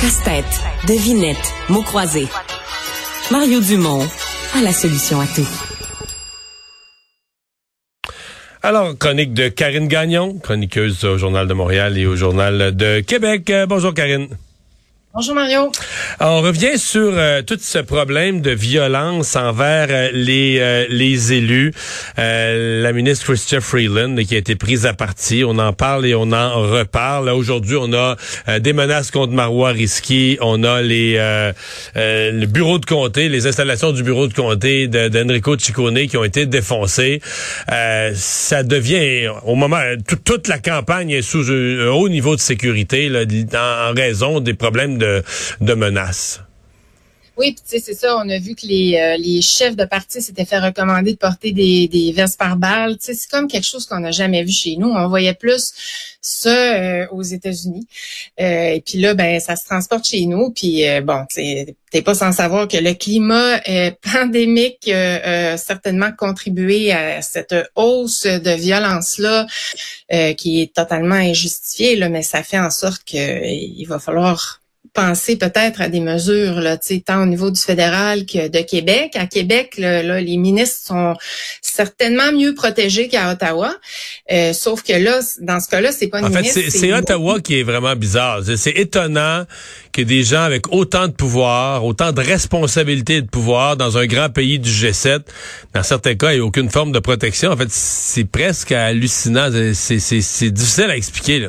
Casse-tête, devinette, mots croisés. Mario Dumont a la solution à tout. Alors, chronique de Karine Gagnon, chroniqueuse au Journal de Montréal et au Journal de Québec. Euh, bonjour Karine. Bonjour Mario. on revient sur euh, tout ce problème de violence envers euh, les euh, les élus. la ministre Chrystia Freeland qui a été prise à partie. On en parle et on en reparle. Aujourd'hui, on a des menaces contre Marois Risky. On a les le bureau de comté, les installations du bureau de comté d'Enrico Ciccone qui ont été défoncées. ça devient au moment toute la campagne est sous un haut niveau de sécurité là, en raison des problèmes de, menaces. Oui, tu sais, c'est ça. On a vu que les, euh, les chefs de parti s'étaient fait recommander de porter des, des vestes par balle. Tu sais, c'est comme quelque chose qu'on n'a jamais vu chez nous. On voyait plus ça euh, aux États-Unis. Euh, et puis là, ben, ça se transporte chez nous. Puis bon, t'es pas sans savoir que le climat pandémique a certainement contribué à cette hausse de violence-là qui est totalement injustifiée. Là, mais ça fait en sorte qu'il va falloir penser peut-être à des mesures, là, tant au niveau du fédéral que de Québec. À Québec, là, les ministres sont certainement mieux protégés qu'à Ottawa. Euh, sauf que là, dans ce cas-là, c'est pas une En fait, c'est Ottawa qui est vraiment bizarre. C'est étonnant que des gens avec autant de pouvoir, autant de responsabilités et de pouvoir dans un grand pays du G7, dans certains cas, il n'y a aucune forme de protection. En fait, c'est presque hallucinant. C'est difficile à expliquer. Là.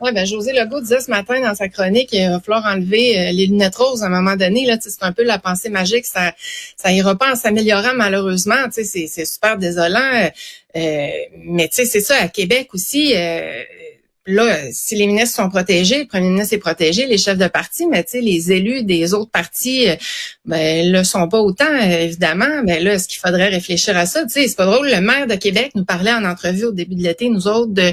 Oui, ben José Legault disait ce matin dans sa chronique qu'il va falloir enlever euh, les lunettes roses à un moment donné. Là, c'est un peu la pensée magique. Ça ça ira pas en s'améliorant malheureusement. C'est, c'est super désolant. Euh, mais c'est ça, à Québec aussi, euh, là, si les ministres sont protégés, le premier ministre est protégé, les chefs de parti, mais tu sais, les élus des autres partis, euh, ben, le sont pas autant, euh, évidemment. Ben là, est-ce qu'il faudrait réfléchir à ça? Tu sais, c'est pas drôle. Le maire de Québec nous parlait en entrevue au début de l'été, nous autres, de,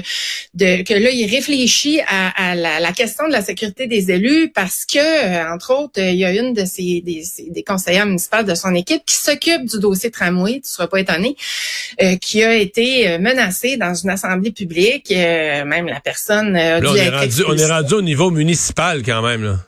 de que là, il réfléchit à, la, question de la sécurité des élus parce que, euh, entre autres, il y a une de ses des, des conseillères municipales de son équipe qui s'occupe du dossier tramway, tu seras pas étonné, qui a été menacée dans une assemblée publique, même la personne euh, on, est rendu, on est rendu au niveau municipal quand même. Là.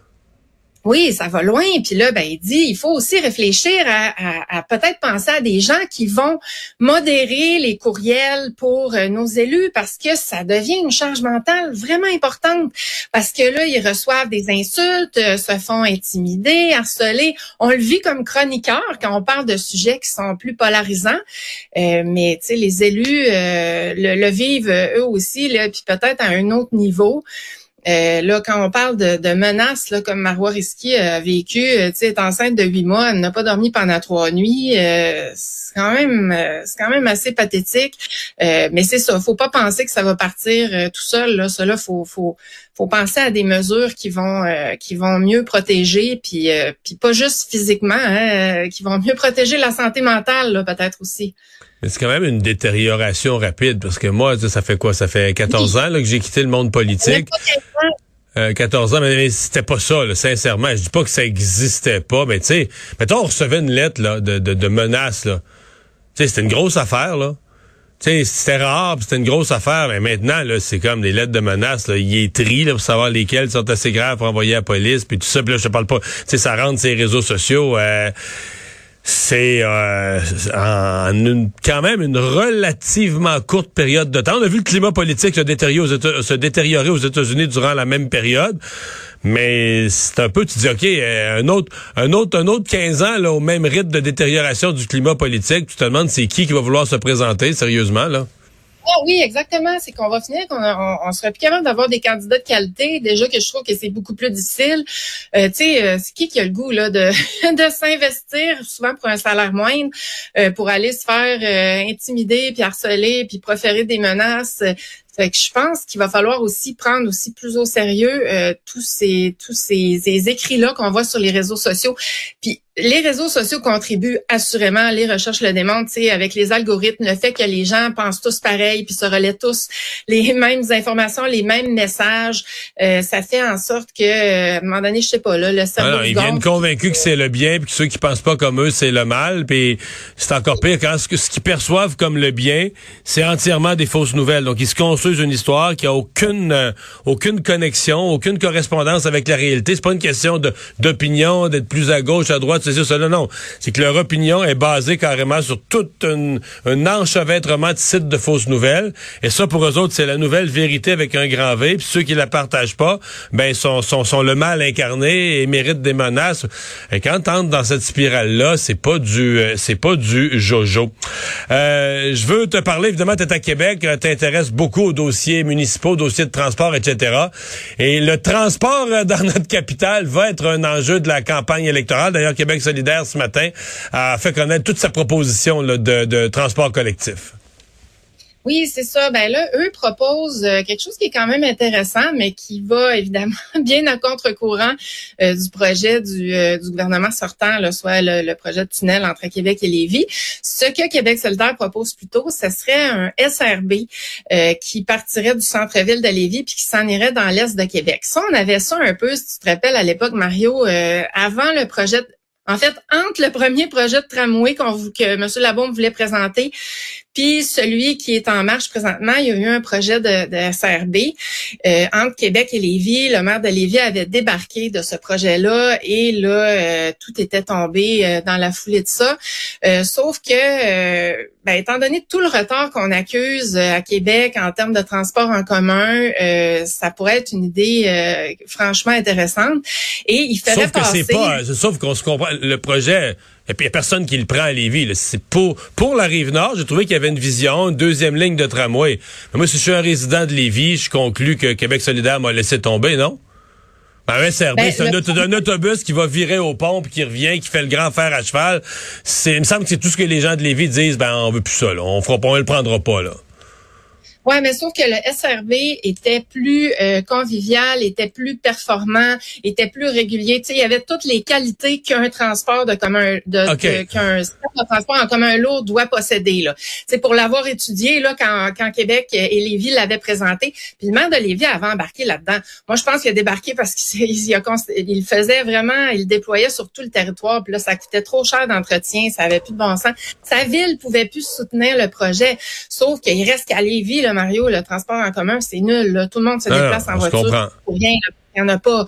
Oui, ça va loin. Puis là, ben, il dit, il faut aussi réfléchir à, peut-être penser à des gens qui vont modérer les courriels pour euh, nos élus parce que ça devient une charge mentale vraiment importante. Parce que là, ils reçoivent des insultes, euh, se font intimider, harceler. On le vit comme chroniqueur quand on parle de sujets qui sont plus polarisants. Euh, mais tu sais, les élus le, le, vivent eux aussi, là, puis peut-être à un autre niveau. Euh, là, quand on parle de, menaces, là, comme Marois Risky a vécu, euh, tu sais, est enceinte de huit mois, elle n'a pas dormi pendant trois nuits, euh, quand même, c'est quand même assez pathétique. mais c'est ça, faut pas penser que ça va partir tout seul. Là, cela, faut, faut, faut penser à des mesures qui vont, qui vont mieux protéger, puis, puis pas juste physiquement, hein, qui vont mieux protéger la santé mentale, peut-être aussi. Mais c'est quand même une détérioration rapide parce que moi, ça fait quoi? Ça fait 14 ans que j'ai quitté le monde politique. 14 ans, mais, c'était pas ça, là, sincèrement. Je dis pas que ça existait pas, mais tu sais, mettons, on recevait une lettre là, de, de, de menace. Là. C'était une grosse affaire, là. C'était rare, c'était une grosse affaire, mais maintenant, là, c'est comme des lettres de menace, là. Il est tri, là, pour savoir lesquelles sont assez graves pour envoyer à la police, puis tout ça, puis là, je parle pas. Sais, ça rentre ces réseaux sociaux. Euh, c'est euh, en une, quand même une relativement courte période de temps. On a vu le climat politique se détériorer aux, détériorer aux États-Unis durant la même période. Mais c'est un peu, tu dis, OK, euh, un autre, un autre, un autre 15 ans, là, au même rythme de détérioration du climat politique, tu te demandes c'est qui qui va vouloir se présenter, sérieusement, là? Ah oui, exactement. C'est qu'on va finir qu'on on, serait plus capable d'avoir des candidats de qualité. Déjà que je trouve que c'est beaucoup plus difficile. Euh, tu sais, euh, c'est qui qui a le goût là de, s'investir souvent pour un salaire moindre euh, pour aller se faire intimider puis harceler puis proférer des menaces? Fait que je pense qu'il va falloir aussi prendre aussi plus au sérieux tous ces tous ces écrits là qu'on voit sur les réseaux sociaux. Puis les réseaux sociaux contribuent assurément, les recherches le démontrent, avec les algorithmes, le fait que les gens pensent tous pareil, puis se relaient tous les mêmes informations, les mêmes messages, euh, ça fait en sorte que, euh, à un moment donné, je sais pas, là, le cerveau... ils viennent convaincus que c'est le bien, puis que ceux qui pensent pas comme eux, c'est le mal, puis c'est encore pire quand ce, ce qu'ils perçoivent comme le bien, c'est entièrement des fausses nouvelles. Donc, ils se construisent une histoire qui a aucune euh, aucune connexion, aucune correspondance avec la réalité. C'est pas une question d'opinion, d'être plus à gauche, à droite, c'est cela, non. C'est que leur opinion est basée carrément sur tout un, un enchevêtrement de sites de fausses nouvelles. Et ça, pour eux autres, c'est la nouvelle vérité avec un grand V. Puis ceux qui la partagent pas, ben, sont, sont, sont le mal incarné et méritent des menaces. Et quand t'entres dans cette spirale-là, c'est pas du, euh, c'est pas du jojo. Euh, je veux te parler, évidemment, t'es à Québec, euh, t'intéresses beaucoup aux dossiers municipaux, aux dossiers de transport, etc. Et le transport dans notre capitale va être un enjeu de la campagne électorale. D'ailleurs, Québec solidaire ce matin a fait connaître toute sa proposition de, transport collectif. Oui, c'est ça. Ben là, eux proposent euh, quelque chose qui est quand même intéressant, mais qui va évidemment bien à contre-courant euh, du projet du, euh, gouvernement sortant, soit le, projet de tunnel entre Québec et Lévis. Ce que Québec solidaire propose plutôt, ce serait un SRB qui partirait du centre-ville de Lévis puis qui s'en irait dans l'est de Québec. Ça, on avait ça un peu, si tu te rappelles, à l'époque, Mario, avant le projet en fait, entre le premier projet de tramway que M. Labombe voulait présenter, puis celui qui est en marche présentement, il y a eu un projet de, de SRB euh, entre Québec et Lévis. Le maire de Lévis avait débarqué de ce projet-là et là, euh, tout était tombé euh, dans la foulée de ça. sauf que, ben, étant donné tout le retard qu'on accuse à Québec en termes de transport en commun, ça pourrait être une idée franchement intéressante. Et il fallait sauf passer... Que c'est pas, sauf qu'on se comprend, le projet et puis, il n'y a personne qui le prend à Lévis. C'est pour, pour la Rive-Nord, j'ai trouvé qu'il y avait une vision, une deuxième ligne de tramway. Mais moi, si je suis un résident de Lévis, je conclus que Québec solidaire m'a laissé tomber, non? Ben, SRB, ben, c'est un, autobus qui va virer aux pompes, qui revient, qui fait le grand fer à cheval. C'est, il me semble que c'est tout ce que les gens de Lévis disent, ben, on veut plus ça, là. On fera pas, on le prendra pas, là. Ouais, mais sauf que le SRV était plus euh, convivial, était plus performant, était plus régulier. Tu sais, il y avait toutes les qualités qu'un transport de commun, de, qu'un transport en commun lourd doit posséder. Là, c'est pour l'avoir étudié là quand, quand Québec et Lévis l'avaient présenté. Puis le maire de Lévis avait embarqué là-dedans. Moi, je pense qu'il a débarqué parce qu'il il faisait vraiment, il déployait sur tout le territoire. Puis là, ça coûtait trop cher d'entretien, ça avait plus de bon sens. Sa ville pouvait plus soutenir le projet. Sauf qu'il reste qu'à Lévis, Mario, le transport en commun, c'est nul. Tout le monde se déplace en voiture pour rien. Il n'y en a pas.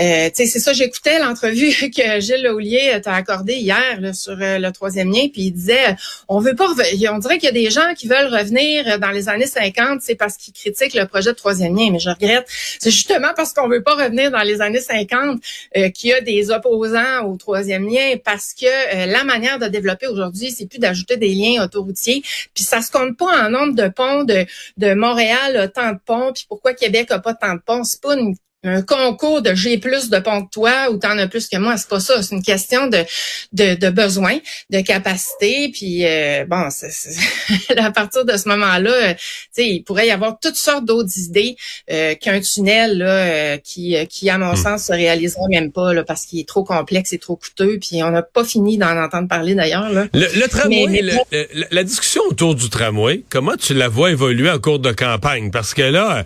Euh, c'est ça, j'écoutais l'entrevue que Gilles Laulier t'a accordé hier sur euh, le troisième lien, puis il disait on veut pas on dirait qu'il y a des gens qui veulent revenir dans les années 50, c'est parce qu'ils critiquent le projet de troisième lien, mais je regrette. C'est justement parce qu'on veut pas revenir dans les années 50 euh, qu'il y a des opposants au troisième lien, parce que euh, la manière de développer aujourd'hui, c'est plus d'ajouter des liens autoroutiers, puis ça se compte pas en nombre de ponts de, de Montréal a tant de ponts, puis pourquoi Québec a pas tant de ponts, c'est pas une un concours de j'ai plus de ponts que toi ou t'en as plus que moi, c'est pas ça. C'est une question de, de, de besoin, de capacité. Puis euh, bon, à partir de ce moment-là, euh, sais, il pourrait y avoir toutes sortes d'autres idées euh, qu'un tunnel là, euh, qui, qui, à mon hmm. sens, se réalisera même pas là, parce qu'il est trop complexe et trop coûteux. Puis on n'a pas fini d'en entendre parler d'ailleurs. Le, le tramway, la discussion autour du tramway, comment tu la vois évoluer en cours de campagne? Parce que là,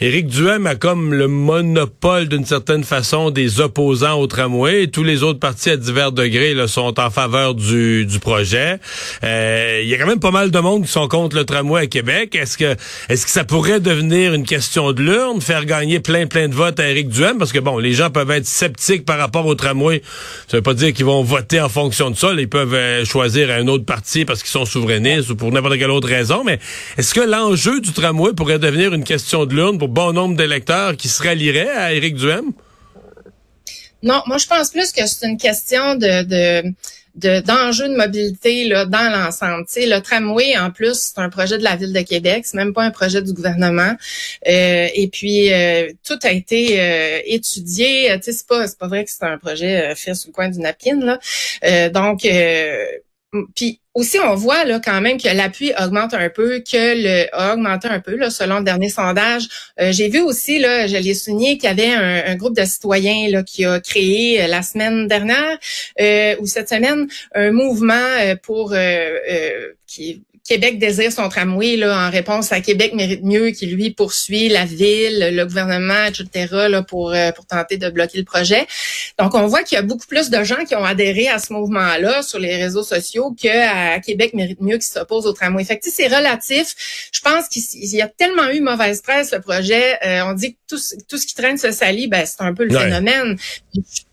Éric Duhem a comme le monopole d'une certaine façon des opposants au tramway. Et tous les autres partis à divers degrés là, sont en faveur du, du projet. Euh, il y a quand même pas mal de monde qui sont contre le tramway à Québec. Est-ce que est-ce que ça pourrait devenir une question de l'urne, faire gagner plein plein de votes à Éric Duhem? Parce que bon, les gens peuvent être sceptiques par rapport au tramway. Ça veut pas dire qu'ils vont voter en fonction de ça. ils peuvent euh, choisir un autre parti parce qu'ils sont souverainistes ou pour n'importe quelle autre raison. Mais est-ce que l'enjeu du tramway pourrait devenir une question de l'urne bon nombre d'électeurs qui se rallieraient à Éric Duhem? Non, moi je pense plus que c'est une question de, de d'enjeux de, mobilité là, dans l'ensemble. Le tramway, en plus, c'est un projet de la Ville de Québec, c'est même pas un projet du gouvernement. Euh, et puis, euh, tout a été euh, étudié. C'est pas, pas vrai que c'est un projet fait sous le coin du napkin. Là. donc, puis aussi, on voit là quand même que l'appui augmente un peu, que le a augmenté un peu là, selon le dernier sondage. Euh, j'ai vu aussi, là, je l'ai souligné, qu'il y avait un, groupe de citoyens là, qui a créé euh, la semaine dernière euh, ou cette semaine un mouvement pour qui Québec désire son tramway là, en réponse à Québec mérite mieux qui lui poursuit la ville, le gouvernement, etc. Là, pour, euh, pour tenter de bloquer le projet. Donc on voit qu'il y a beaucoup plus de gens qui ont adhéré à ce mouvement-là sur les réseaux sociaux que Québec mérite mieux qui s'oppose au tramway. Fait c'est relatif. Je pense qu'il y a tellement eu mauvaise presse le projet. Euh, on dit que tout, tout ce qui traîne se salit, ben c'est un peu le phénomène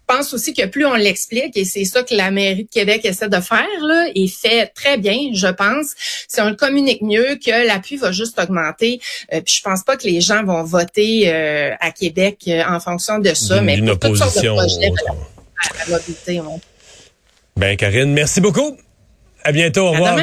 pense aussi que plus on l'explique, et c'est ça que la mairie de Québec essaie de faire, là, et fait très bien, je pense, si on le communique mieux, que l'appui va juste augmenter. Euh, puis je pense pas que les gens vont voter euh, à Québec euh, en fonction de ça, mais pour toutes sortes de projets à, Ben, Karine, merci beaucoup. À bientôt. Au revoir.